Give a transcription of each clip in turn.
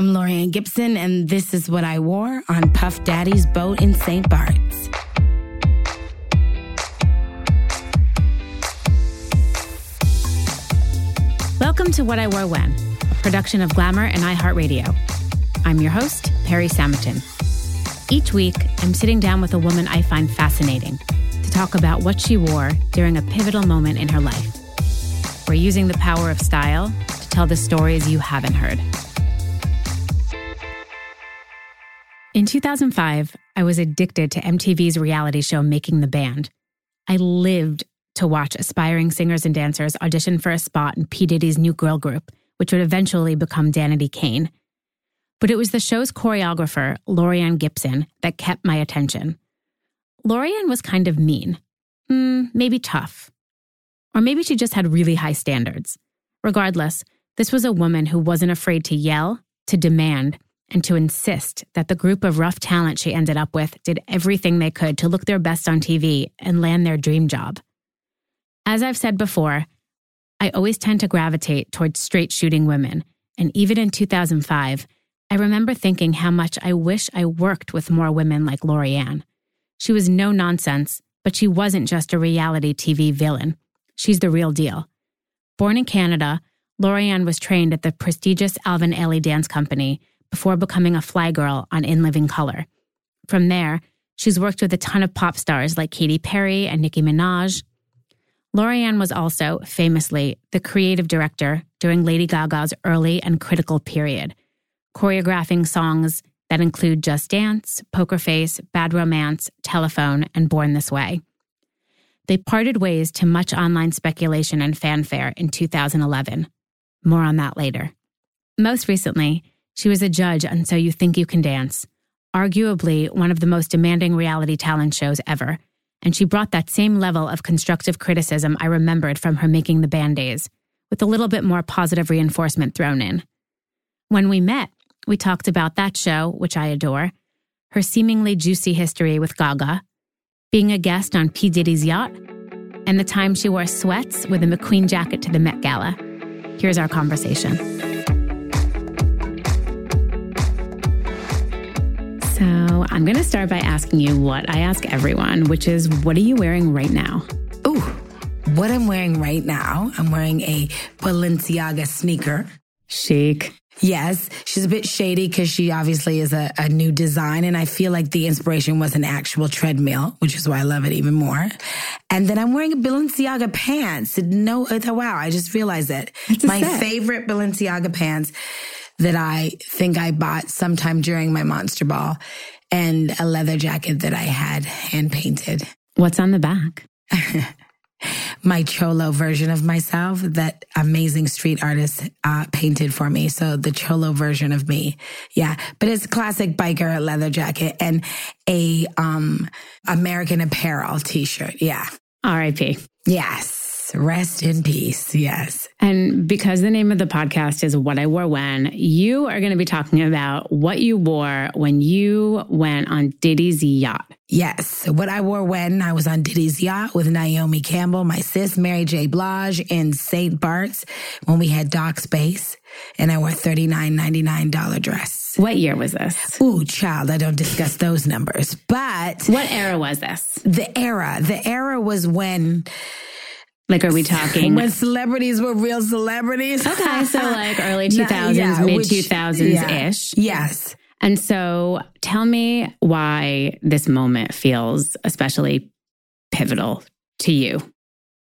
I'm Laurieann Gibson, and this is what I wore on Puff Daddy's boat in St. Bart's. Welcome to What I Wore When, a production of Glamour and iHeartRadio. I'm your host, Perry Samotin. Each week, I'm sitting down with a woman I find fascinating to talk about what she wore during a pivotal moment in her life. We're using the power of style to tell the stories you haven't heard. In 2005, I was addicted to MTV's reality show Making the Band. I lived to watch aspiring singers and dancers audition for a spot in P. Diddy's new girl group, which would eventually become Danity Kane. But it was the show's choreographer, Laurieann Gibson, that kept my attention. Laurieann was kind of mean, mm, maybe tough. Or maybe she just had really high standards. Regardless, this was a woman who wasn't afraid to yell, to demand, and to insist that the group of rough talent she ended up with did everything they could to look their best on TV and land their dream job. As I've said before, I always tend to gravitate towards straight shooting women, and even in 2005, I remember thinking how much I wish I worked with more women like Laurieann. She was no nonsense, but she wasn't just a reality TV villain. She's the real deal. Born in Canada, Laurieann was trained at the prestigious Alvin Ailey Dance Company before becoming a fly girl on In Living Color. From there, she's worked with a ton of pop stars like Katy Perry and Nicki Minaj. Laurieann was also, famously, the creative director during Lady Gaga's early and critical period, choreographing songs that include Just Dance, Poker Face, Bad Romance, Telephone, and Born This Way. They parted ways to much online speculation and fanfare in 2011. More on that later. Most recently, she was a judge on So You Think You Can Dance, arguably one of the most demanding reality talent shows ever, and she brought that same level of constructive criticism I remembered from her making the band days, with a little bit more positive reinforcement thrown in. When we met, we talked about that show, which I adore, her seemingly juicy history with Gaga, being a guest on P. Diddy's yacht, and the time she wore sweats with a McQueen jacket to the Met Gala. Here's our conversation. So, I'm going to start by asking you what I ask everyone, which is what are you wearing right now? Ooh, what I'm wearing right now, I'm wearing a Balenciaga sneaker. Chic. Yes, she's a bit shady because she obviously is a, a, new design. And I feel like the inspiration was an actual treadmill, which is why I love it even more. And then I'm wearing a Balenciaga pants. No, oh, wow, I just realized it. My set. favorite Balenciaga pants that I think I bought sometime during my Monster Ball and a leather jacket that I had hand painted. What's on the back? my cholo version of myself that amazing street artist uh, painted for me. So the cholo version of me. Yeah. But it's a classic biker leather jacket and a um American Apparel t-shirt. Yeah. R.I.P. Yes. Rest in peace. Yes. And because the name of the podcast is What I Wore When, you are going to be talking about what you wore when you went on Diddy's yacht. Yes. What I wore when I was on Diddy's yacht with Naomi Campbell, my sis, Mary J. Blige in St. Bart's when we had dock space and I wore $39.99 dress. What year was this? Ooh, child, I don't discuss those numbers. But what era was this? The era. The era was when like, are we talking when celebrities were real celebrities? Okay, so like early two thousands, mid two thousands ish. Yes. And so, tell me why this moment feels especially pivotal to you.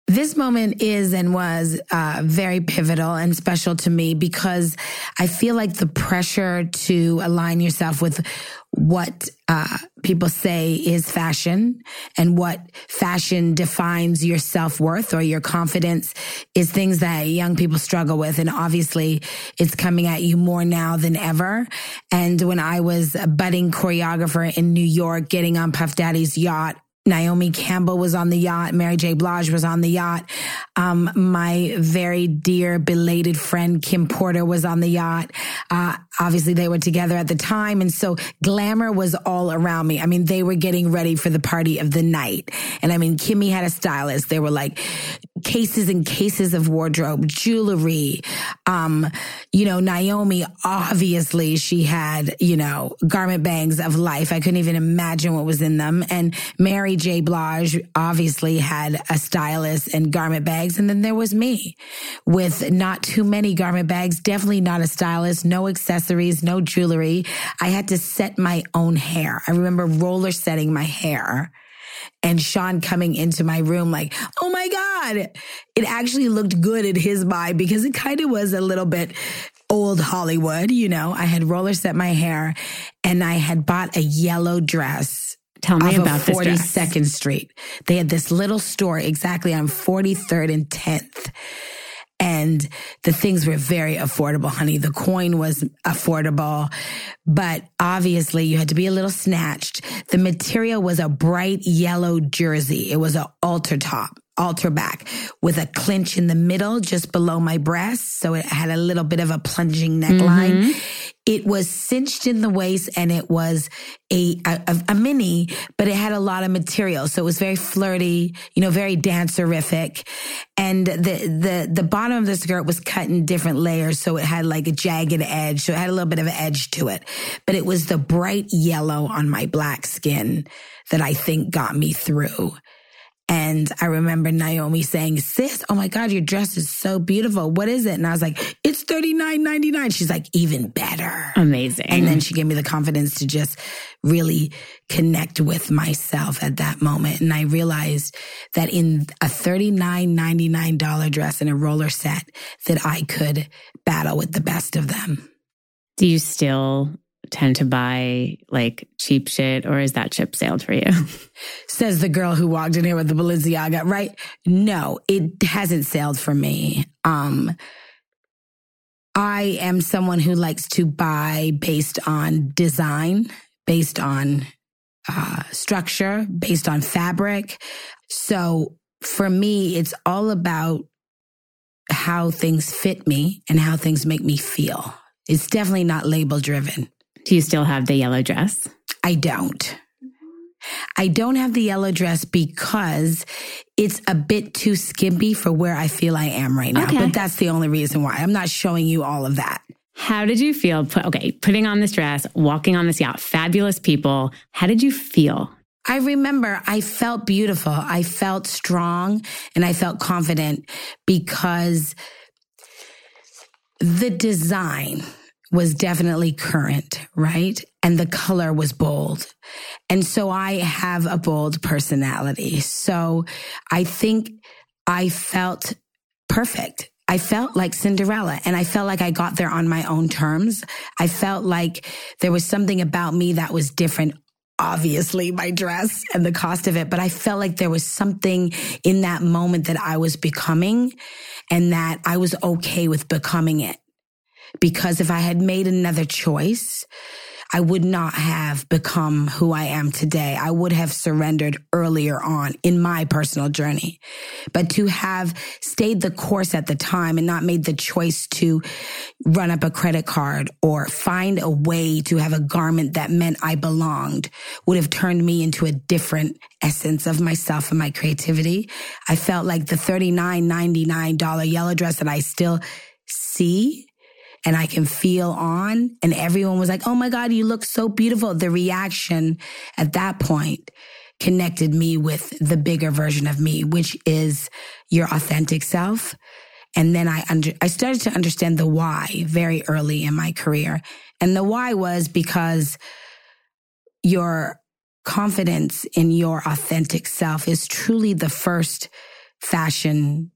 This moment is and was uh, very pivotal and special to me because I feel like the pressure to align yourself with what uh, people say is fashion and what fashion defines your self worth or your confidence is things that young people struggle with. And obviously, it's coming at you more now than ever. And when I was a budding choreographer in New York, getting on Puff Daddy's yacht, Naomi Campbell was on the yacht. Mary J. Blige was on the yacht. Um, my very dear belated friend Kim Porter was on the yacht. Uh, obviously they were together at the time. And so glamour was all around me. I mean, they were getting ready for the party of the night. And I mean, Kimmy had a stylist. There were like cases and cases of wardrobe, jewelry. Um, you know, Naomi, obviously she had, you know, garment bags of life. I couldn't even imagine what was in them. And Mary J. Blige obviously had a stylist and garment bags. And then there was me with not too many garment bags, definitely not a stylist, no accessories, no jewelry. I had to set my own hair. I remember roller setting my hair and Sean coming into my room like, oh my God. It actually looked good in his mind because it kind of was a little bit old Hollywood. You know, I had roller set my hair and I had bought a yellow dress. Tell me about 42nd Street. They had this little store exactly on 43rd and 10th and the things were very affordable, honey. The coin was affordable, but obviously you had to be a little snatched. The material was a bright yellow jersey. It was an halter top halter back with a clinch in the middle just below my breast. So it had a little bit of a plunging neckline. Mm-hmm. It was cinched in the waist and it was a, a, a, mini, but it had a lot of material. So it was very flirty, you know, very dancerific. And the, the, the bottom of the skirt was cut in different layers. So it had like a jagged edge. So it had a little bit of an edge to it, but it was the bright yellow on my black skin that I think got me through. And I remember Naomi saying, sis, oh my God, your dress is so beautiful. What is it? And I was like, it's $39.99. She's like, even better. Amazing. And then she gave me the confidence to just really connect with myself at that moment. And I realized that in a $39.99 dress and a roller set that I could battle with the best of them. Do you still tend to buy like cheap shit or is that chip sailed for you? Says the girl who walked in here with the Balenciaga, right? No, it hasn't sailed for me. Um, I am someone who likes to buy based on design, based on uh, structure, based on fabric. So for me, it's all about how things fit me and how things make me feel. It's definitely not label driven. Do you still have the yellow dress? I don't. I don't have the yellow dress because it's a bit too skimpy for where I feel I am right now. Okay. But that's the only reason why. I'm not showing you all of that. How did you feel? Okay, putting on this dress, walking on this yacht, fabulous people. How did you feel? I remember I felt beautiful. I felt strong and I felt confident because the design was definitely current, right? And the color was bold. And so I have a bold personality. So I think I felt perfect. I felt like Cinderella and I felt like I got there on my own terms. I felt like there was something about me that was different. Obviously, my dress and the cost of it, but I felt like there was something in that moment that I was becoming and that I was okay with becoming it because if I had made another choice, I would not have become who I am today. I would have surrendered earlier on in my personal journey. But to have stayed the course at the time and not made the choice to run up a credit card or find a way to have a garment that meant I belonged would have turned me into a different essence of myself and my creativity. I felt like the $39.99 yellow dress that I still see and I can feel on. And everyone was like, Oh my God, you look so beautiful. The reaction at that point connected me with the bigger version of me, which is your authentic self. And then I under, I started to understand the why very early in my career. And the why was because your confidence in your authentic self is truly the first fashion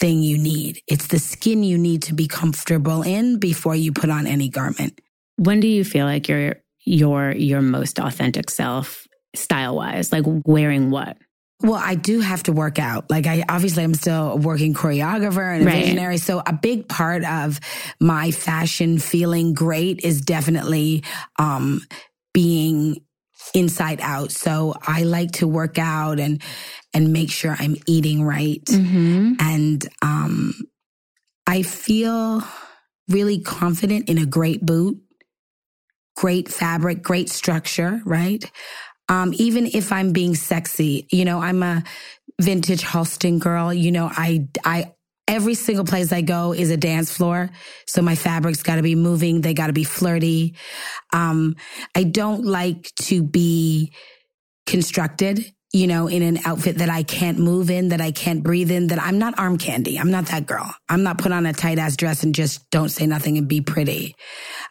thing you need. It's the skin you need to be comfortable in before you put on any garment. When do you feel like you're your your most authentic self style wise? Like wearing what? Well, I do have to work out. Like I obviously I'm still a working choreographer and a right. visionary. So a big part of my fashion feeling great is definitely um being inside out. So I like to work out and and make sure I'm eating right. Mm-hmm. And um, I feel really confident in a great boot, great fabric, great structure, right? Um, even if I'm being sexy, you know, I'm a vintage Halston girl. You know, I, I, every single place I go is a dance floor. So my fabrics got to be moving. They got to be flirty. Um, I don't like to be constructed you know, in an outfit that I can't move in, that I can't breathe in, that I'm not arm candy. I'm not that girl. I'm not put on a tight ass dress and just don't say nothing and be pretty.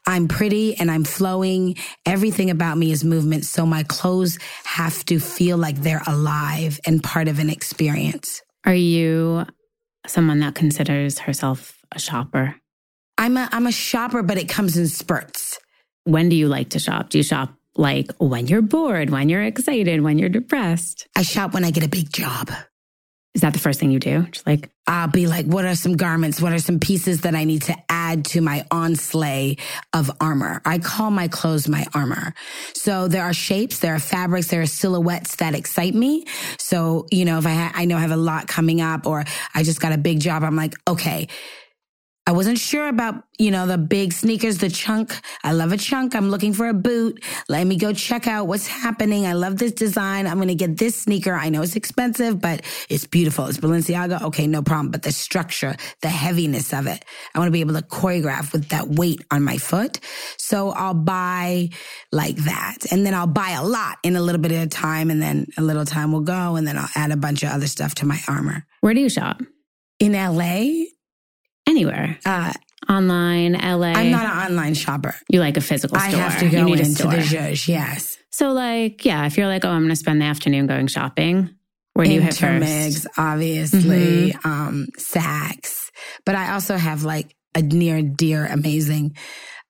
I'm pretty and I'm flowing. Everything about me is movement. So my clothes have to feel like they're alive and part of an experience. Are you someone that considers herself a shopper? I'm a, I'm a shopper, but it comes in spurts. When do you like to shop? Do you shop like when you're bored, when you're excited, when you're depressed? I shop when I get a big job. Is that the first thing you do? Just like, I'll be like, what are some garments? What are some pieces that I need to add to my onslay of armor? I call my clothes my armor. So there are shapes, there are fabrics, there are silhouettes that excite me. So, you know, if I, ha- I know I have a lot coming up or I just got a big job, I'm like, okay, I wasn't sure about, you know, the big sneakers, the chunk. I love a chunk. I'm looking for a boot. Let me go check out what's happening. I love this design. I'm going to get this sneaker. I know it's expensive, but it's beautiful. It's Balenciaga. Okay, no problem. But the structure, the heaviness of it, I want to be able to choreograph with that weight on my foot. So I'll buy like that. And then I'll buy a lot in a little bit of time. And then a little time will go. And then I'll add a bunch of other stuff to my armor. Where do you shop? In LA, Anywhere. uh, Online, LA. I'm not an online shopper. You like a physical store. I have to you go need a into the Zhuzh, yes. So, like, yeah, if you're like, oh, I'm going to spend the afternoon going shopping, where do you hit Intermix, first? obviously, Mm-hmm. um, Saks. But I also have like a near dear, amazing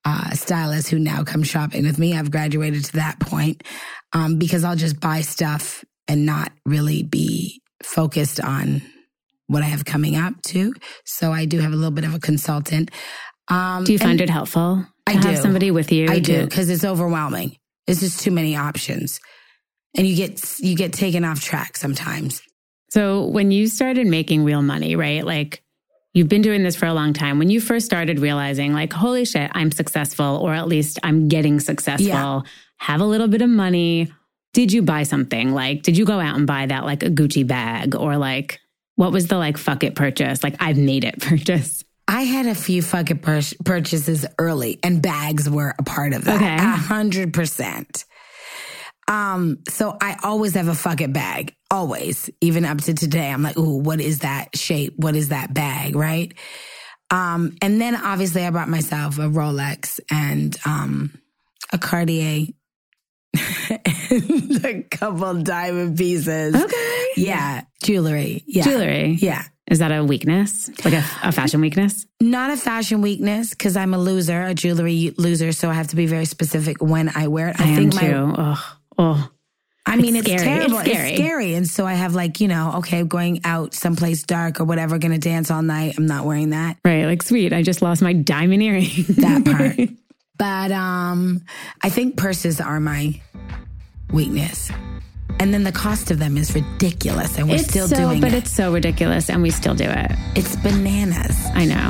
uh, stylist who now comes shopping with me. I've graduated to that point um, because I'll just buy stuff and not really be focused on what I have coming up too. So I do have a little bit of a consultant. Um, Do you find it helpful to I have do. somebody with you? I do because it's overwhelming. It's just too many options, and you get you get taken off track sometimes. So, when you started making real money, right? Like, you've been doing this for a long time. When you first started realizing, like, holy shit, I'm successful, or at least I'm getting successful, Yeah. have a little bit of money. Did you buy something? Like, did you go out and buy that, like a Gucci bag, or like, what was the like fuck it purchase? Like, I've made it purchase. I had a few fucking pur- purchases early, and bags were a part of that. Okay. a hundred percent. Um, so I always have a fuck it bag, always, even up to today. I'm like, ooh, what is that shape? What is that bag? Right. Um, and then obviously I bought myself a Rolex and um a Cartier a couple diamond pieces. Okay. Yeah, jewelry. Yeah. Jewelry. Yeah. Is that a weakness? Like a, a fashion weakness? Not a fashion weakness because I'm a loser, a jewelry loser. So I have to be very specific when I wear it. I, am think my, too. Oh, oh. I mean, it's, terrible. It's scary. It's scary. And so I have like, you know, okay, going out someplace dark or whatever, gonna dance all night. I'm not wearing that. Right. Like, sweet. I just lost my diamond earring. That part. But um I think purses are my weakness. And then the cost of them is ridiculous and we're it's still so, doing but it. But it's so ridiculous, and we still do it. It's bananas. I know.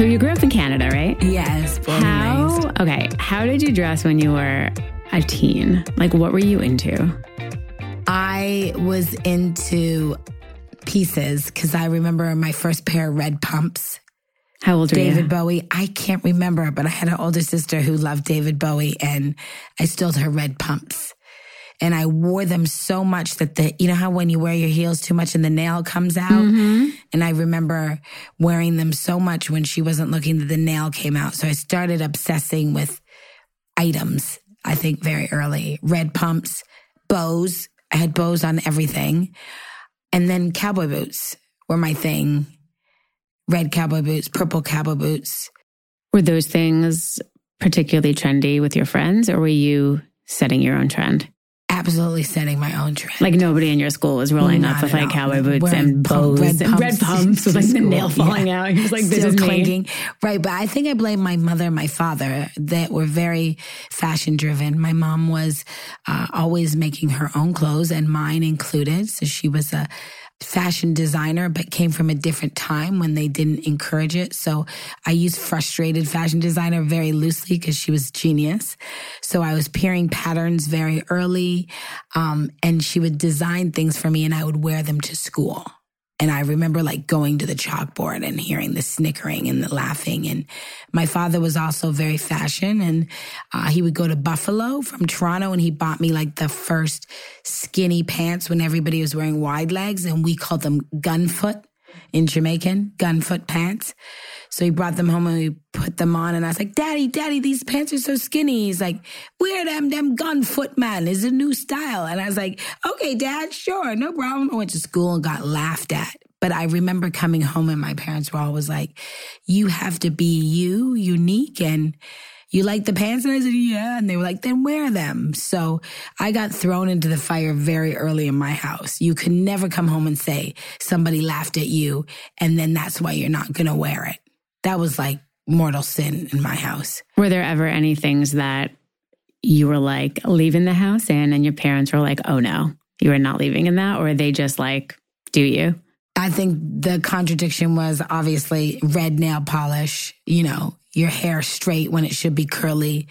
So you grew up in Canada, right? Yes. How? Okay. How did you dress when you were a teen? Like, what were you into? I was into pieces because I remember my first pair of red pumps. How old were David you? David Bowie. I can't remember, but I had an older sister who loved David Bowie and I stole her red pumps. And I wore them so much that the, you know how when you wear your heels too much and the nail comes out? Mm-hmm. And I remember wearing them so much when she wasn't looking that the nail came out. So I started obsessing with items, I think very early. Red pumps, bows. I had bows on everything. And then cowboy boots were my thing. Red cowboy boots, purple cowboy boots. Were those things particularly trendy with your friends or were you setting your own trend? Absolutely setting my own trend. Like nobody in your school was rolling Not up with like all. cowboy boots Wearing and bows red and red pumps with like the nail falling Yeah. out. He was like, this Still is me. Right. But I think I blame my mother and my father that were very fashion driven. My mom was uh, always making her own clothes and mine included. So she was a fashion designer, but came from a different time when they didn't encourage it. So I use frustrated fashion designer very loosely because she was genius. So I was peering patterns very early. Um, and she would design things for me and I would wear them to school. And I remember like going to the chalkboard and hearing the snickering and the laughing. And my father was also very fashion and uh, he would go to Buffalo from Toronto and he bought me like the first skinny pants when everybody was wearing wide legs and we called them gunfoot in Jamaican, gunfoot pants. So he brought them home and we put them on and I was like, Daddy, Daddy, these pants are so skinny. He's like, wear them, them gunfoot man is a new style. And I was like, okay, Dad, sure, no problem. I went to school and got laughed at. But I remember coming home and my parents were always like, you have to be you, unique and you like the pants? And I said, yeah. And they were like, then wear them. So I got thrown into the fire very early in my house. You could never come home and say somebody laughed at you and then that's why you're not going to wear it. That was like mortal sin in my house. Were there ever any things that you were like leaving the house in and your parents were like, oh no, you are not leaving in that? Or are they just like, do you? I think the contradiction was obviously red nail polish, you know, your hair straight when it should be curly.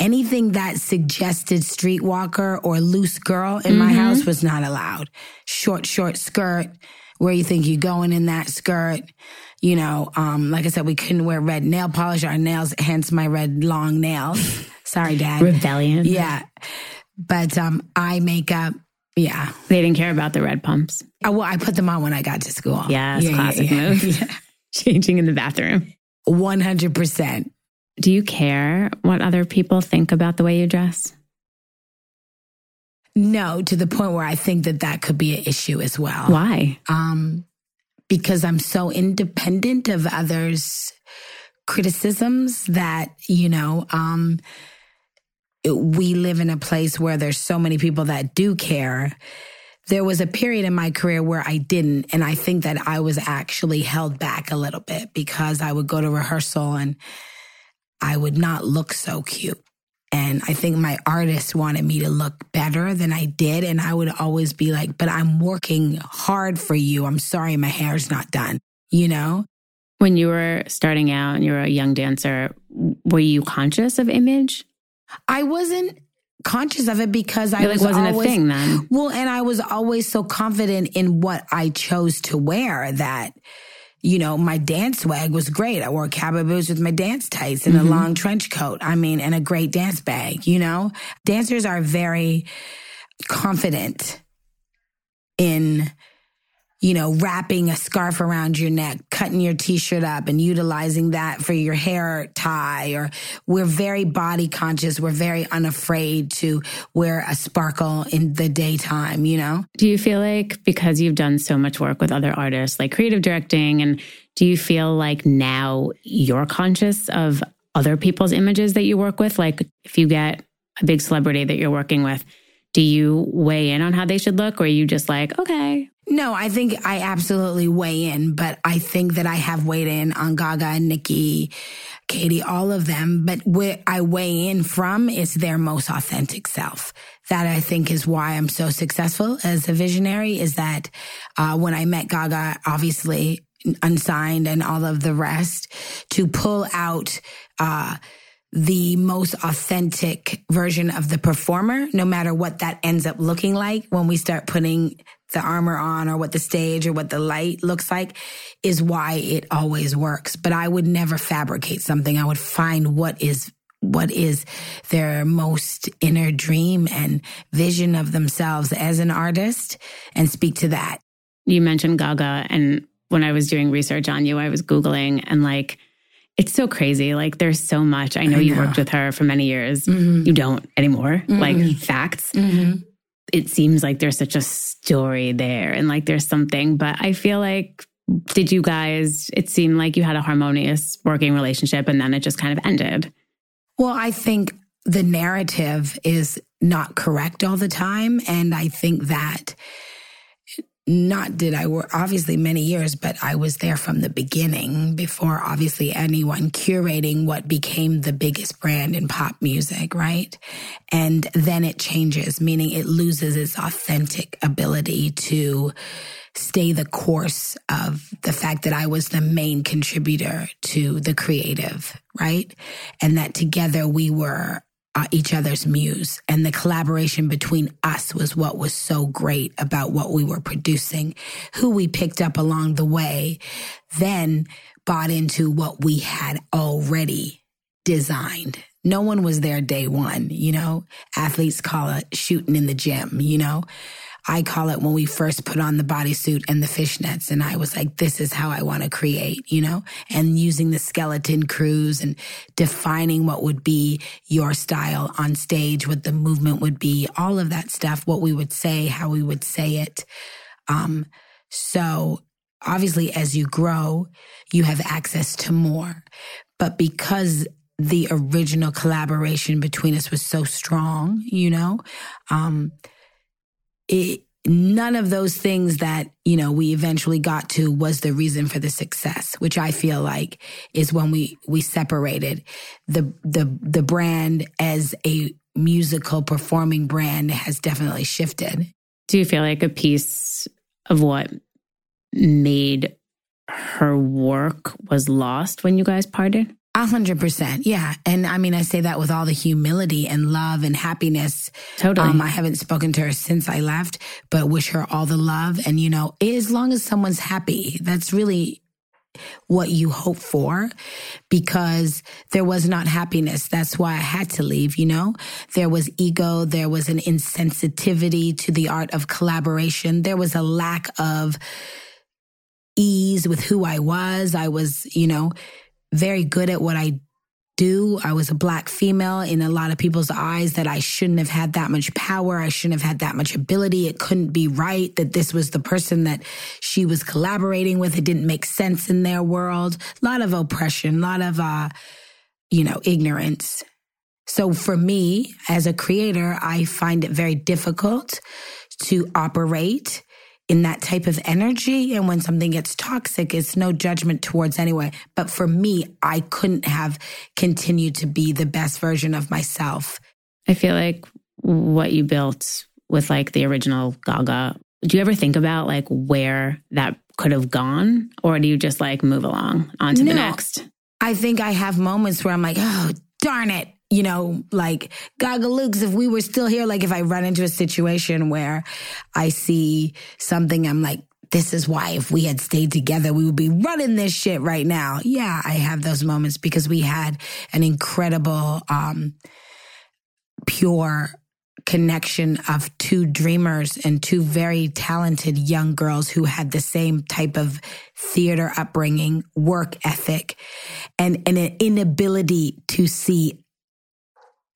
Anything that suggested streetwalker or loose girl in my house was not allowed. Short, short skirt. Where you think you're going in that skirt? You know, um, like I said, we couldn't wear red nail polish. Our nails, hence my red long nails. Sorry, Dad. Rebellion. Yeah, but um, eye makeup. Yeah. They didn't care about the red pumps. Oh, well, I put them on when I got to school. Yes, classic move. Yeah. Changing in the bathroom. 100%. Do you care what other people think about the way you dress? No, to the point where I think that that could be an issue as well. Why? Um, because I'm so independent of others' criticisms that, you know, um, we live in a place where there's so many people that do care. There was a period in my career where I didn't. And I think that I was actually held back a little bit because I would go to rehearsal and I would not look so cute. And I think my artist wanted me to look better than I did. And I would always be like, but I'm working hard for you. I'm sorry, my hair's not done, you know? When you were starting out and you were a young dancer, were you conscious of image? I wasn't conscious of it because I It was wasn't always, a thing then. Well, and I was always so confident in what I chose to wear that, you know, my dance swag was great. I wore cowboy boots with my dance tights and a mm-hmm. long trench coat. I mean, and a great dance bag, you know? Dancers are very confident in you know, wrapping a scarf around your neck, cutting your t-shirt up and utilizing that for your hair tie or we're very body conscious. We're very unafraid to wear a sparkle in the daytime, you know? Do you feel like because you've done so much work with other artists, like creative directing, and do you feel like now you're conscious of other people's images that you work with? Like if you get a big celebrity that you're working with, do you weigh in on how they should look or are you just like, okay, No, I think I absolutely weigh in, but I think that I have weighed in on Gaga, Nicki, Katy, all of them. But I weigh in from is their most authentic self. That I think is why I'm so successful as a visionary is that uh, when I met Gaga, obviously unsigned and all of the rest, to pull out uh, the most authentic version of the performer, no matter what that ends up looking like when we start putting the armor on or what the stage or what the light looks like is why it always works. But I would never fabricate something. I would find what is what is their most inner dream and vision of themselves as an artist and speak to that. you mentioned Gaga. And when I was doing research on you, I was Googling and like, it's so crazy. Like, there's so much. I know you know. worked with her for many years. Mm-hmm. You don't anymore. Mm-hmm. Like, facts. Mm-hmm. it seems like there's such a story there and like there's something, but I feel like did you guys it seemed like you had a harmonious working relationship and then it just kind of ended. Well, I think the narrative is not correct all the time and I think that not did I work obviously many years, but I was there from the beginning before obviously anyone curating what became the biggest brand in pop music, right? And then it changes, meaning it loses its authentic ability to stay the course of the fact that I was the main contributor to the creative, right? And that together we were uh, each other's muse. And the collaboration between us was what was so great about what we were producing. Who we picked up along the way then bought into what we had already designed. No one was there day one, you know? Athletes call it shooting in the gym, you know? I call it when we first put on the bodysuit and the fishnets. And I was like, this is how I want to create, you know, and using the skeleton crews and defining what would be your style on stage, what the movement would be, all of that stuff, what we would say, how we would say it. Um, so obviously as you grow, you have access to more, but because the original collaboration between us was so strong, you know, um, it, none of those things that you know we eventually got to was the reason for the success which i feel like is when we we separated the the the brand as a musical performing brand has definitely shifted. Do you feel like a piece of what made her work was lost when you guys parted a hundred percent. Yeah. And I mean, I say that with all the humility and love and happiness. Totally. Um, I haven't spoken to her since I left, but wish her all the love. And, you know, as long as someone's happy, that's really what you hope for because there was not happiness. That's why I had to leave, you know? There was ego. There was an insensitivity to the art of collaboration. There was a lack of ease with who I was. I was, you know, very good at what I do. I was a black female in a lot of people's eyes that I shouldn't have had that much power. I shouldn't have had that much ability. It couldn't be right that this was the person that she was collaborating with. It didn't make sense in their world. A lot of oppression, a lot of, uh, you know, ignorance. So for me as a creator, I find it very difficult to operate in that type of energy. And when something gets toxic, it's no judgment towards anyone. But for me, I couldn't have continued to be the best version of myself. I feel like what you built with like the original Gaga, do you ever think about like where that could have gone? Or do you just like move along on to no, the next? I think I have moments where I'm like, oh, darn it you know, like Gaga Luke's, if we were still here, like if I run into a situation where I see something, I'm like, this is why if we had stayed together, we would be running this shit right now. Yeah, I have those moments because we had an incredible, um, pure connection of two dreamers and two very talented young girls who had the same type of theater upbringing, work ethic, and, and an inability to see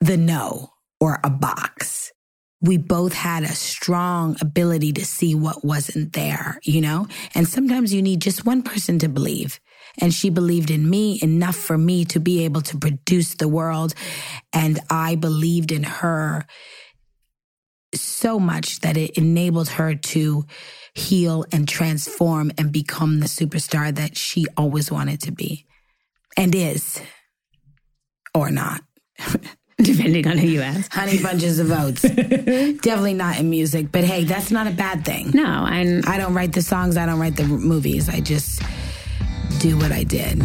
the no or a box. We both had a strong ability to see what wasn't there, you know? And sometimes you need just one person to believe. And she believed in me enough for me to be able to produce the world. And I believed in her so much that it enabled her to heal and transform and become the superstar that she always wanted to be and is or not. Depending on who you ask. Honey bunches of oats. Definitely not in music, but hey, that's not a bad thing. No, and I don't write the songs, I don't write the movies. I just do what I did.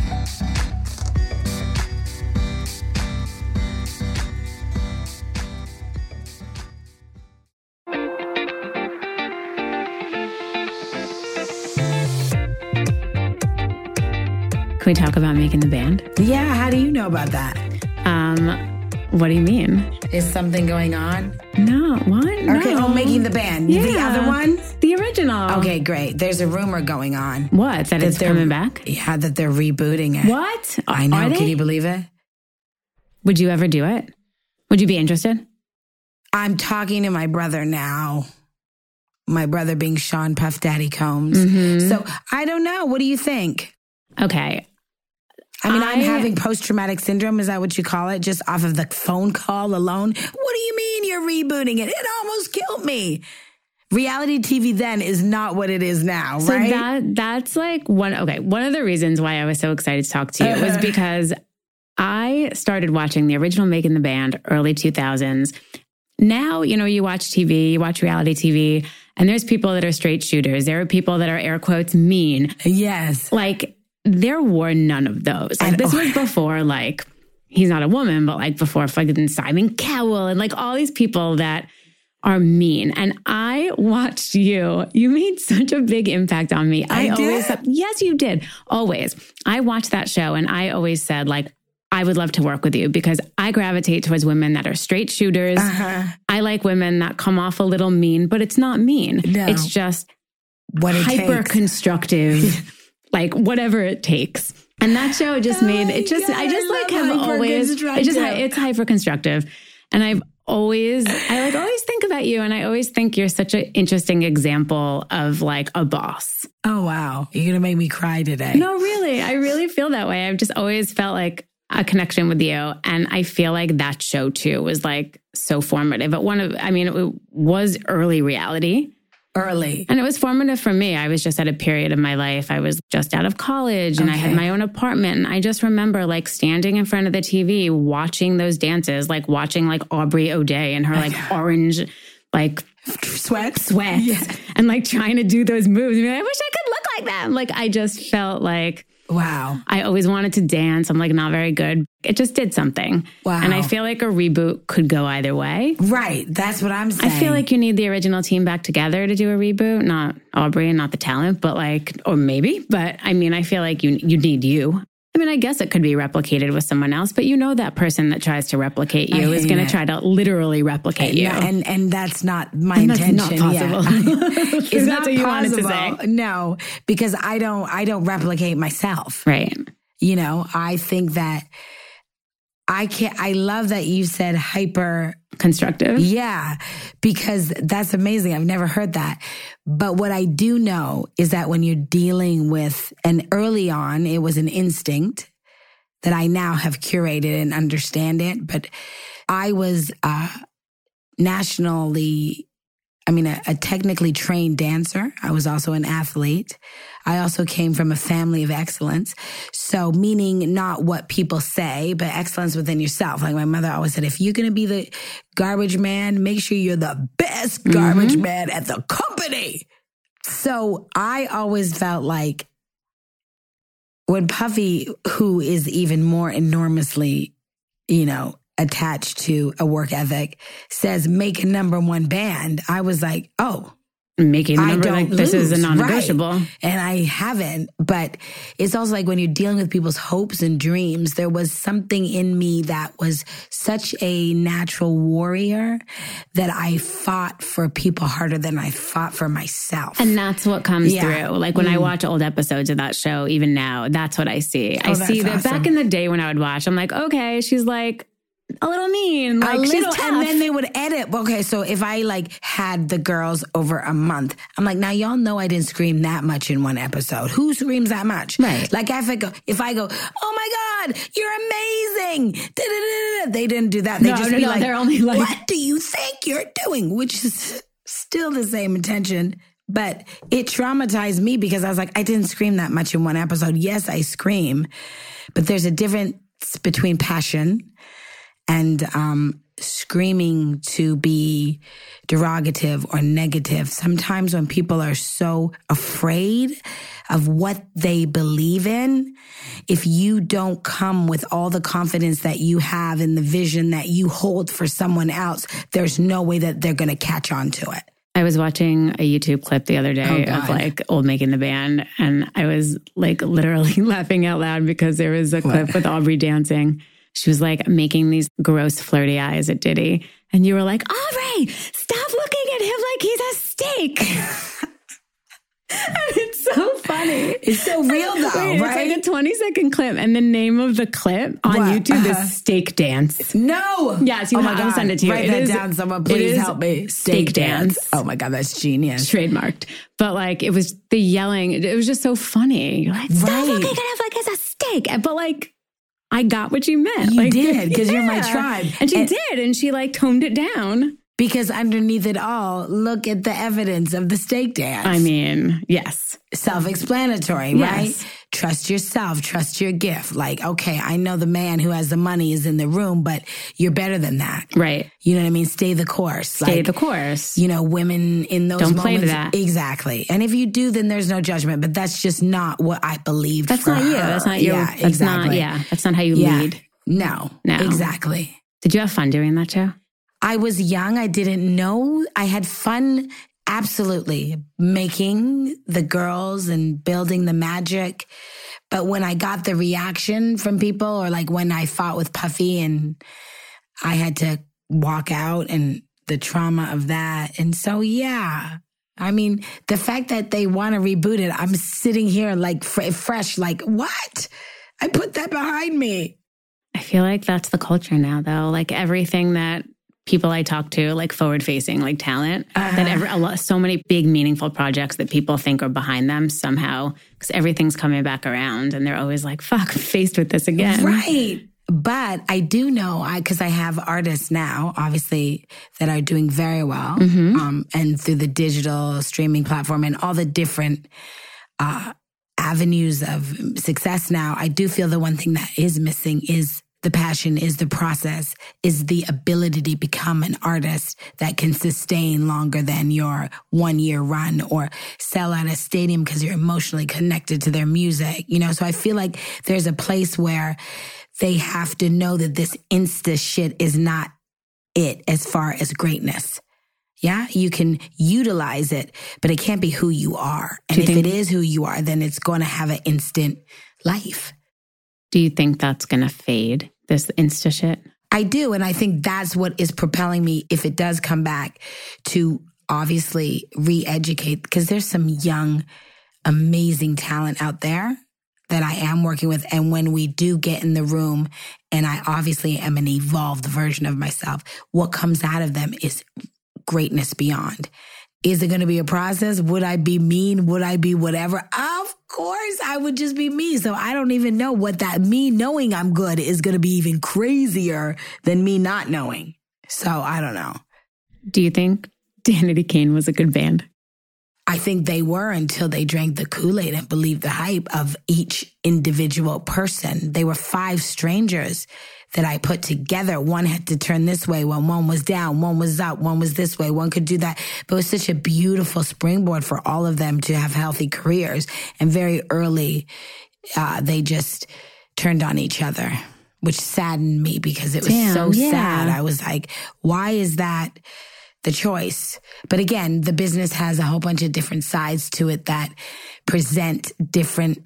Can we talk about making the band? Yeah, how do you know about that? Um, what do you mean? Is something going on? No, what? Okay, no. oh, making the band. Yeah. The other one? The original. Okay, great. There's a rumor going on. What? That, that it's coming back? Yeah, that they're rebooting it. What? I know. Can you believe it? Would you ever do it? Would you be interested? I'm talking to my brother now. My brother being Sean Puff Daddy Combs. Mhm. So I don't know. What do you think? Okay. I mean, I'm having post traumatic syndrome. Is that what you call it? Just off of the phone call alone? What do you mean you're rebooting it? It almost killed me. Reality TV then is not what it is now, So right? that that's like one okay, one of the reasons why I was so excited to talk to you was Uh-huh. because I started watching the original Making the Band early 2000s. Now, you know, you watch TV, you watch reality TV, and there's people that are straight shooters. There are people that are air quotes mean. yes. Like there were none of those. Like this was before like he's not a woman, but like before fucking Simon Cowell and like all these people that are mean. And I watched you. You made such a big impact on me. I always did? yes, you did. Always. I watched that show and I always said like I would love to work with you because I gravitate towards women that are straight shooters. Uh-huh. I like women that come off a little mean, but it's not mean. No. It's just What it hyper takes. constructive, like whatever it takes. And that show just made it just, I just I like have always, it just, it's hyper constructive. And I've always, I like always think about you. And I always think you're such an interesting example of like a boss. Oh, wow. You're going to make me cry today. No, really. I really feel that way. I've just always felt like a connection with you. And I feel like that show too was like so formative. But one of, I mean, it was early reality. Early. And it was formative for me. I was just at a period of my life. I was just out of college and I had my own apartment. And I just remember like standing in front of the TV, watching those dances, like watching like Aubrey O'Day and her like orange, like Sweat. sweats and like trying to do those moves. Be like, I wish I could look like them. Like I just felt like Wow. I always wanted to dance. I'm like not very good. It just did something. Wow. And I feel like a reboot could go either way. Right. That's what I'm saying. I feel like you need the original team back together to do a reboot, not Aubrey and not the talent, but like, or maybe, but I mean, I feel like you you need you. I mean, I guess it could be replicated with someone else, but you know that person that tries to replicate you is going to try to literally replicate you. No, and and that's not my And that's intention. not Yeah. possible. it's That's not what you wanted to say. No, because I don't I don't replicate myself. right. You know, I think that I can not I love that you said hyper Constructive. yeah, because that's amazing. I've never heard that. But what I do know is that when you're dealing with, and early on, it was an instinct that I now have curated and understand it. But I was uh, nationally, I mean, a, a technically trained dancer. I was also an athlete. I also came from a family of excellence. So, meaning not what people say, but excellence within yourself. Like my mother always said, if you're going to be the garbage man, make sure you're the best mm-hmm. garbage man at the company. So, I always felt like when Puffy, who is even more enormously, you know, attached to a work ethic, says make a number one band, I was like, oh, Making the number like this is a non negotiable. right. And I haven't, but it's also like when you're dealing with people's hopes and dreams, there was something in me that was such a natural warrior that I fought for people harder than I fought for myself. And that's what comes Yeah. Mm. through. Like when I watch old episodes of that show, even now, that's what I see. I Oh, see that's that back in the day when I would watch, I'm like, okay, she's like a little mean. Oh, like a she's little, tough. and then they would edit. Okay, so if I like had the girls over a month, I'm like, now y'all know I didn't scream that much in one episode. Who screams that much? Right. Like if I go, if I go, oh my god, you're amazing. Da-da-da-da-da. They didn't do that. They No, just no, be no, like, they're only like- what do you think you're doing? Which is still the same intention. But it traumatized me because I was like, I didn't scream that much in one episode. Yes, I scream, but there's a difference between passion and um, screaming to be derogative or negative. Sometimes when people are so afraid of what they believe in, if you don't come with all the confidence that you have in the vision that you hold for someone else, there's no way that they're going to catch on to it. I was watching a YouTube clip the other day Oh, of like old making the band, and I was like literally laughing out loud because there was a clip with Aubrey dancing. She was like making these gross flirty eyes at Diddy, and you were like, Aubrey, stop looking at him like he's a steak. it's so funny. It's so real though, Wait, right? It's like a 20 second clip, and the name of the clip on What? YouTube Uh-huh. is Steak Dance. no. Yes, you oh have- I'll send it to you. Write It that is- down. Someone please help me. steak dance. Oh my God, that's genius. Trademarked. But like, it was the yelling, it was just so funny. You're like, stop Right. looking at it like it's a steak. But like, I got what you meant. You like, did, 'cause you're my tribe. And she And- did. And she like toned it down. Because underneath it all, look at the evidence of the steak dance. I mean, yes. self explanatory, Yes. right? Trust yourself, trust your gift. Like, okay, I know the man who has the money is in the room, but you're better than that. Right. You know what I mean? Stay the course. Stay like, the course. You know, women in those Don't play to that. Exactly. And if you do, then there's no judgment, but that's just not what I believed. That's not you. That's not your, Yeah, that's exactly. not, yeah. That's not how you Yeah. lead. No, No. exactly. Did you have fun doing that show? I was young. I didn't know. I had fun, absolutely, making the girls and building the magic. But when I got the reaction from people, or like when I fought with Puffy and I had to walk out and the trauma of that. And so, yeah. I mean, the fact that they want to reboot it, I'm sitting here like fr- fresh, like, what? I put that behind me. I feel like that's the culture now, though. Like everything that people I talk to, like forward facing, like talent, that every, a lot, so many big, meaningful projects that people think are behind them somehow, because everything's coming back around and they're always like, fuck, I'm faced with this again. Right. But I do know, I because I have artists now, obviously, that are doing very well, um, and through the digital streaming platform and all the different uh, avenues of success. Now, I do feel the one thing that is missing is the passion, is the process, is the ability to become an artist that can sustain longer than your one year run or sell out a stadium because you're emotionally connected to their music. You know, so I feel like there's a place where they have to know that this insta shit is not it as far as greatness. Yeah, you can utilize it, but it can't be who you are. And you if it is who you are, then it's going to have an instant life. Do you think that's going to fade, this Insta shit? I do. And I think that's what is propelling me, if it does come back, to obviously re educate, because there's some young, amazing talent out there that I am working with. And when we do get in the room, and I obviously am an evolved version of myself, what comes out of them is greatness beyond. Is it going to be a process? Would I be mean? Would I be whatever? Of course, I would just be me. So I don't even know what that me knowing I'm good is going to be even crazier than me not knowing. So I don't know. Do you think Danity Kane was a good band? I think they were until they drank the Kool Aid and believed the hype of each individual person. They were five strangers that I put together. One had to turn this way when one was down, one was up, one was this way, one could do that. But it was such a beautiful springboard for all of them to have healthy careers. And very early, uh, they just turned on each other, which saddened me because it was Damn, so yeah. sad. I was like, why is that? the choice. But again, the business has a whole bunch of different sides to it that present different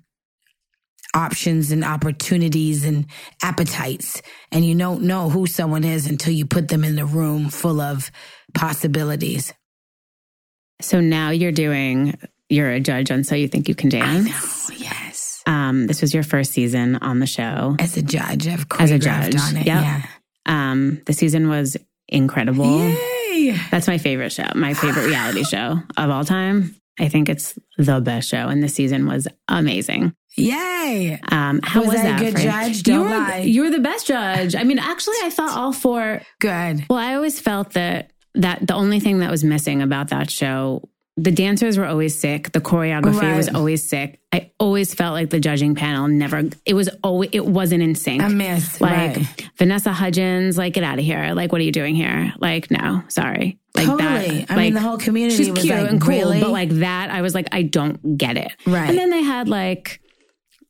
options and opportunities and appetites. And you don't know who someone is until you put them in the room full of possibilities. So now you're doing, you're a judge on So You Think You Can Dance. Oh, yes. Um, this was your first season on the show. As a judge, I've As a judge, on it. yep. Yeah. Um, the season was incredible. Yay! That's my favorite show, my favorite reality show of all time. I think it's the best show, and the season was amazing. Yay! Um, how Was was, that? good judge? You Don't were, lie. you were the best judge. I mean, actually, I thought all four. Good. Well, I always felt that that the only thing that was missing about that show, the dancers were always sick. The choreography was always sick. I always felt like the judging panel never. It was always. It wasn't in sync. A miss. Like right. Vanessa Hudgens, like get out of here. Like what are you doing here? Like no, sorry. Like Totally. that. I like, mean, the whole community She's was cute like, and cool, really? but like that, I was like, I don't get it. Right. And then they had like,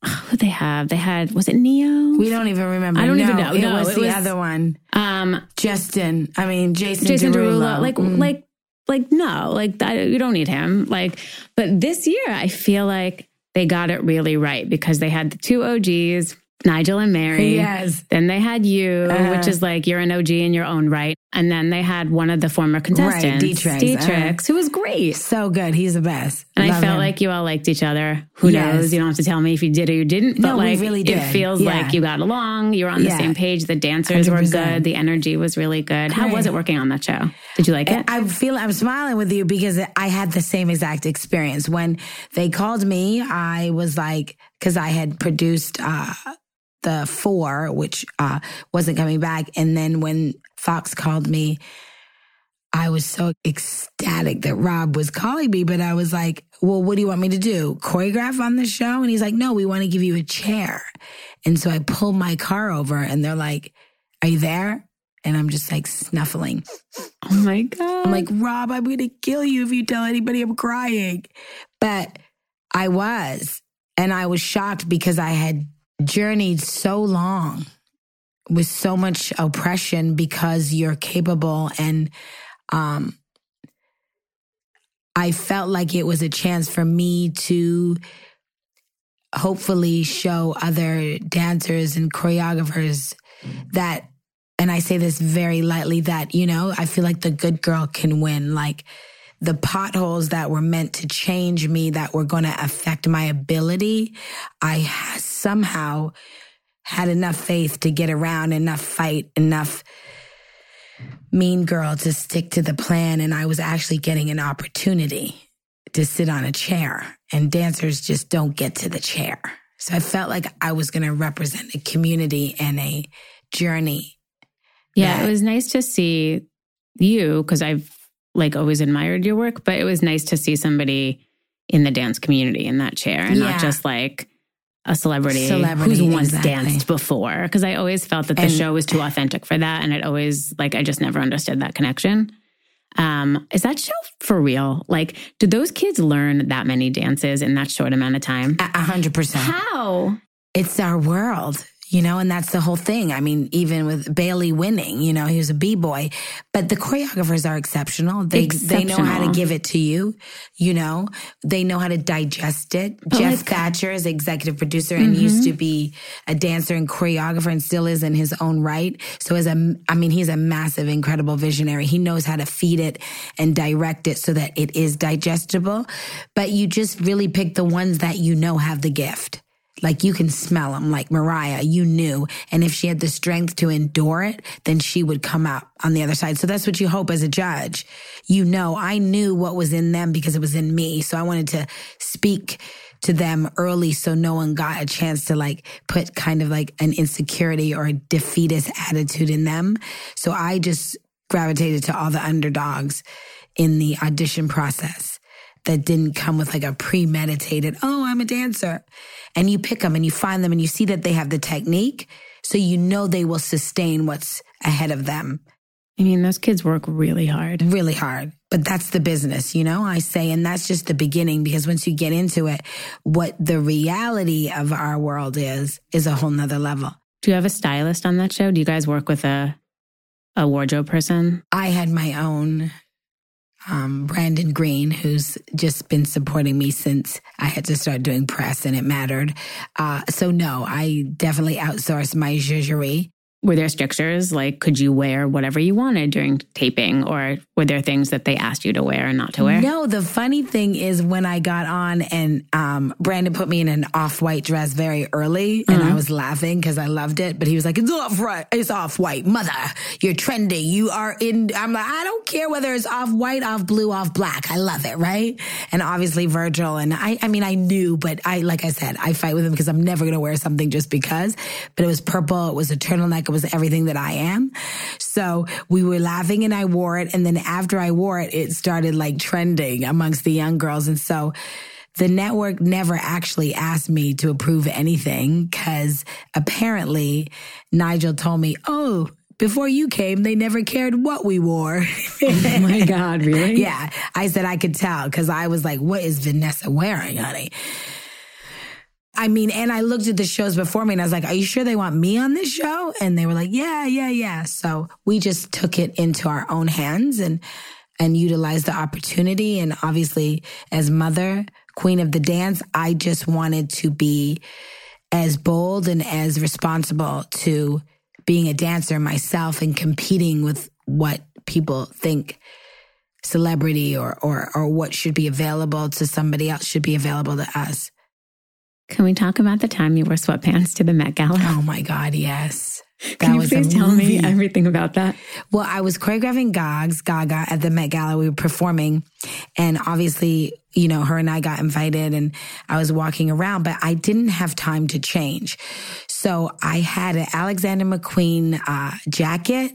who they have? They had was it Ne-Yo? we don't even remember. I don't even No, know. It No, was it the was- other one. Um, Justin. I mean, Jason, Jason Derulo. Derulo. Like Mm. like like no, like that, you don't need him. Like, but this year I feel like they got it really right because they had the two OGs. Nigel and Mary. Yes. Then they had you, Uh-huh. which is like you're an OG in your own right. And then they had one of the former contestants, D-Trix. D-Trix, who was great. So good. He's the best. And I felt him. like you all liked each other. Who Yes. knows? You don't have to tell me if you did or you didn't. But No, we like, really it feels Yeah. like you got along. You were on the Yeah. same page. The dancers were 100%. good. The energy was really good. How was it working on that show? Did you like it? I feel I'm smiling with you because I had the same exact experience. When they called me, I was like, because I had produced uh, the four, which uh, wasn't coming back. And then when Fox called me, I was so ecstatic that Rob was calling me, but I was like, well, what do you want me to do? Choreograph on the show? And he's like, no, we want to give you a chair. And so I pulled my car over and they're like, are you there? And I'm just like snuffling. oh my God. I'm like, Rob, I'm going to kill you if you tell anybody I'm crying. But I was. And I was shocked because I had journeyed so long with so much oppression because you're capable. And um, I felt like it was a chance for me to hopefully show other dancers and choreographers that and I say this very lightly that, you know, I feel like the good girl can win. Like the potholes that were meant to change me, that were going to affect my ability, I somehow had enough faith to get around, enough fight, enough mean girl to stick to the plan. And I was actually getting an opportunity to sit on a chair, and dancers just don't get to the chair. So I felt like I was going to represent a community and a journey Yeah, that- it was nice to see you because I've like always admired your work, but it was nice to see somebody in the dance community in that chair and Yeah. not just like a celebrity, Celebrity, who's once exactly. danced before. Because I always felt that the And- show was too authentic for that, and it always like I just never understood that connection. Um, is that show for real? Like, do those kids learn that many dances in that short amount of time? A a hundred percent. How? It's our world, you know, and that's the whole thing. I mean, even with Bailey winning, you know, he was a b-boy, but the choreographers are exceptional. They they know how to give it to you, you know. They know how to digest it. But Jeff Mm-hmm. Thacker is executive producer and used to be a dancer and choreographer and still is in his own right. So as a I mean, he's a massive incredible visionary. He knows how to feed it and direct it so that it is digestible, but you just really pick the ones that you know have the gift. Like you can smell them, like Mariah, you knew. And if she had the strength to endure it, then she would come out on the other side. So that's what you hope as a judge. You know, I knew what was in them because it was in me. So I wanted to speak to them early so no one got a chance to like put kind of like an insecurity or a defeatist attitude in them. So I just gravitated to all the underdogs in the audition process that didn't come with like a premeditated, oh, I'm a dancer. And you pick them and you find them and you see that they have the technique. So you know they will sustain what's ahead of them I mean, those kids work really hard. really hard. But that's the business, you know, I say. And that's just the beginning because once you get into it, what the reality of our world is, is a whole nother level. Do you have a stylist on that show? Do you guys work with a a wardrobe person? I had my own um, Brandon Green, who's just been supporting me since I had to start doing press and it mattered. Uh, so no, I definitely outsourced my lingerie. Were there strictures? Like, could you wear whatever you wanted during taping, or were there things that they asked you to wear and not to wear? No, the funny thing is when I got on and um, Brandon put me in an off-white dress very early, and I was laughing because I loved it. But he was like, "It's off white. It's off white, mother. You're trendy You are in." I'm like, I don't care whether it's off white, off blue, off black. I love it, right? And obviously Virgil and I. I mean, I knew, but I, like I said, I fight with him because I'm never gonna wear something just because. But it was purple. It was a turtleneck. It was everything that I am. So we were laughing, and I wore it. And then after I wore it, it started like trending amongst the young girls. And so the network never actually asked me to approve anything because apparently Nigel told me, oh, before you came, they never cared what we wore. Oh my God, really? yeah. I said I could tell because I was like, what is Vanessa wearing, honey? I mean, and I looked at the shows before me and I was like, are you sure they want me on this show? And they were like, yeah, yeah, yeah. So we just took it into our own hands and, and utilized the opportunity. And obviously, as mother, queen of the dance, I just wanted to be as bold and as responsible to being a dancer myself and competing with what people think celebrity or, or, or what should be available to somebody else should be available to us. Can we talk about the time you wore sweatpants to the Met Gala? Oh my God, yes. That Can you was please tell me everything about that? Well, I was choreographing Gags, Gaga at the Met Gala. We were performing, and obviously, you know, her and I got invited, and I was walking around, but I didn't have time to change. So I had an Alexander McQueen uh, jacket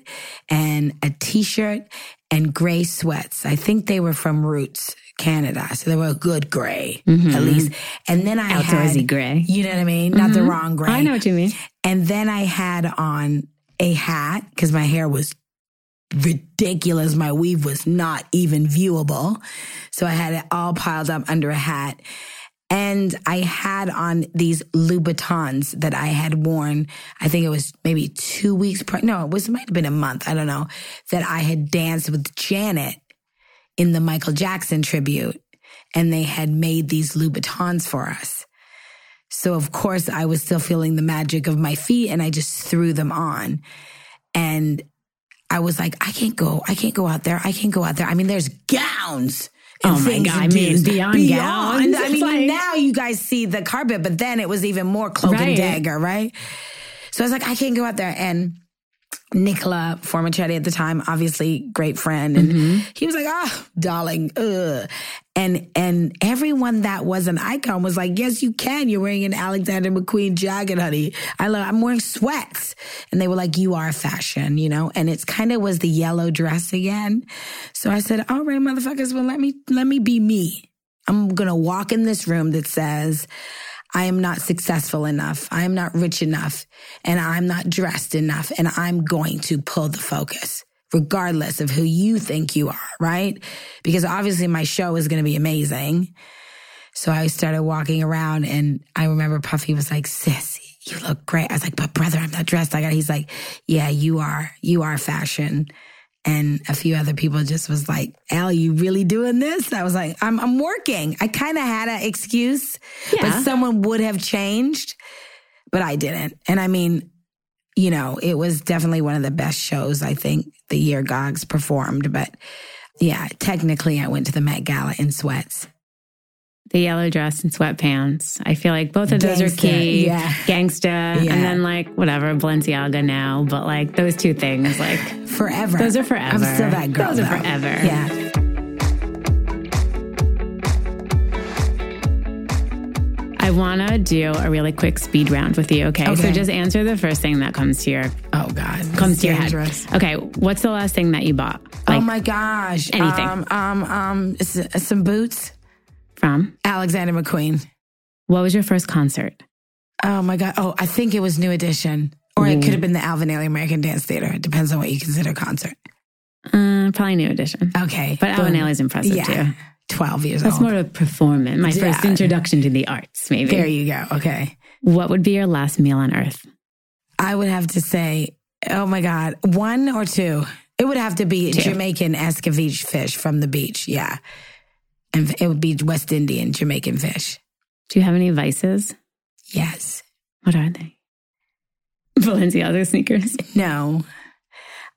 and a t-shirt and gray sweats. I think they were from Roots. Canada, so they were a good gray mm-hmm. at least. And then I Outdoorsy had gray. You know what I mean? Not the mm-hmm. wrong gray. I know what you mean. And then I had on a hat because my hair was ridiculous. My weave was not even viewable. So I had it all piled up under a hat. And I had on these Louboutins that I had worn. I think it was maybe two weeks. Pre- no, it was it might have been a month. I don't know. That I had danced with Janet in the Michael Jackson tribute, and they had made these Louboutins for us. So of course I was still feeling the magic of my feet and I just threw them on. And I was like, I can't go. I can't go out there. I can't go out there. I mean, there's gowns. and Oh my God, I mean, do. beyond gowns, I mean, like- now you guys see the carpet, but then it was even more cloak and Right. dagger, right? So I was like, I can't go out there. And Nicola Formichetti at the time, obviously great friend, and Mm-hmm. he was like, "Ah, darling, ugh," and and everyone that was an icon was like, "Yes, you can. You're wearing an Alexander McQueen jacket, honey. I love. I'm wearing sweats," and they were like, "You are fashion," you know. And it's kind of was the yellow dress again. So I said, "All right, motherfuckers, well let me let me be me. I'm gonna walk in this room that says." I am not successful enough. I am not rich enough and I'm not dressed enough and I'm going to pull the focus regardless of who you think you are, right? Because obviously my show is going to be amazing. So I started walking around and I remember Puffy was like, sis, you look great. I was like, but brother, I'm not dressed. I got, he's like, yeah, you are, you are fashion. And a few other people just was like, Al, you really doing this? I was like, I'm, I'm working. I kind of had an excuse, Yeah. but someone would have changed, but I didn't. And I mean, you know, it was definitely one of the best shows I think the year Gogs performed. But yeah, technically I went to the Met Gala in sweats. The yellow dress and sweatpants. I feel like both of those are key. yeah. Gangsta. Yeah. And then like whatever, Balenciaga now. But like those two things, like Forever. Those are forever. I'm still that girl. Those are forever. Yeah. I want to do a really quick speed round with you. Okay? So just answer the first thing that comes to your Oh God. comes to your dangerous. head. Okay. What's the last thing that you bought? oh my gosh. anything. Um, um, um, some boots. From? Alexander McQueen. What was your first concert? Oh my God. Oh, I think it was New Edition. Or it Mm. could have been the Alvin Ailey American Dance Theater. It depends on what you consider concert. Uh, probably New Edition. Okay. But Alvin boom. Ailey's impressive yeah. too. 12 years old. That's old. more of a performance. My first introduction to the arts, maybe. there you go. Okay. What would be your last meal on earth? I would have to say, oh my God, one or two. It would have to be Two. Jamaican escovitch fish from the beach. Yeah. And it would be West Indian Jamaican fish. Do you have any vices? Yes. What are they? Balenciaga sneakers. No.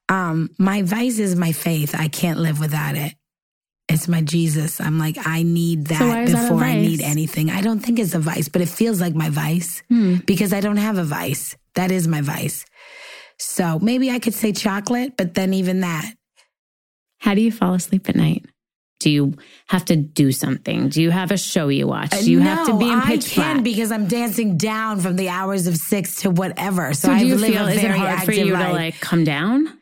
Um, my vice is my faith. I can't live without it. It's my Jesus. I'm like, I need that So is that before I need anything. I don't think it's a vice, but it feels like my vice Hmm. because I don't have a vice. That is my vice. So maybe I could say chocolate, but then even that, How do you fall asleep at night? Do you have to do something? Do you have a show you watch? Do you have to be in I pitch can black? because I'm dancing down from the hours of six to whatever. So, so I do you feel is it very hard for you life. to like come down?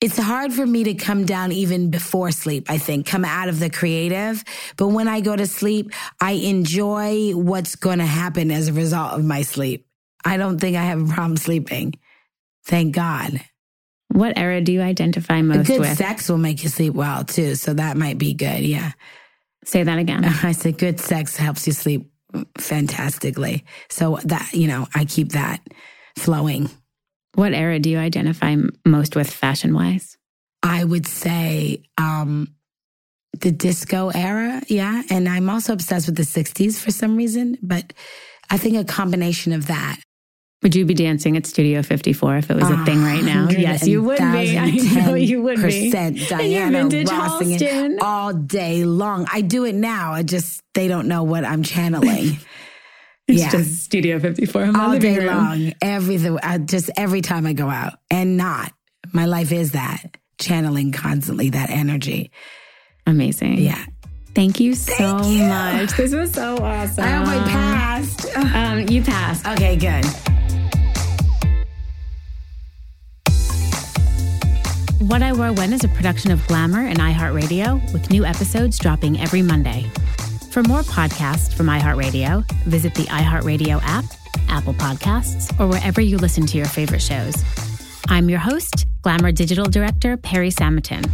it's hard for me to come down even before sleep, I think, come out of the creative. But when I go to sleep, I enjoy what's going to happen as a result of my sleep. I don't think I have a problem sleeping. Thank God. What era do you identify most good with? sex will make you sleep well too. So that might be good. Yeah. Say that again. I said good sex helps you sleep fantastically. So that, you know, I keep that flowing. What era do you identify most with fashion wise? I would say um, the disco era, yeah. And I'm also obsessed with the 60s for some reason, but I think a combination of that. Would you be dancing at Studio 54 if it was a thing right now? Yes, you would be. I know you would be. Percent Diana vintage Ross singing Halston. all day long. I do it now. I just they don't know what I'm channeling. It's yeah. just Studio 54 in my all day room. long. Everything. I just every time I go out and not. My life is that channeling constantly that energy. Amazing. Yeah. Thank you so you. much. This was so awesome. I I passed. Um, you passed. Okay, good. What I Wore When is a production of Glamour and iHeartRadio, with new episodes dropping every Monday. For more podcasts from iHeartRadio, visit the iHeartRadio app, Apple Podcasts, or wherever you listen to your favorite shows. I'm your host, Glamour Digital Director Perry Samotin.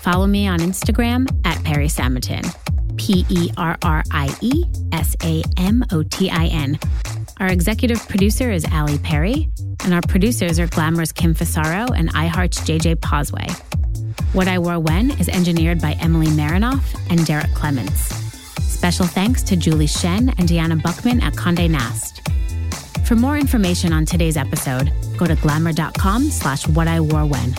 Follow me on Instagram at Perry Samotin. P E R R I E S A M O T I N. Our executive producer is Ali Perry, and our producers are Glamour's Kim Fasaro and iHeart's JJ Posway. What I Wore When is engineered by Emily Marinoff and Derek Clements. Special thanks to Julie Shen and Deanna Buckman at Conde Nast. For more information on today's episode, go to glamour.com slash what I wore when.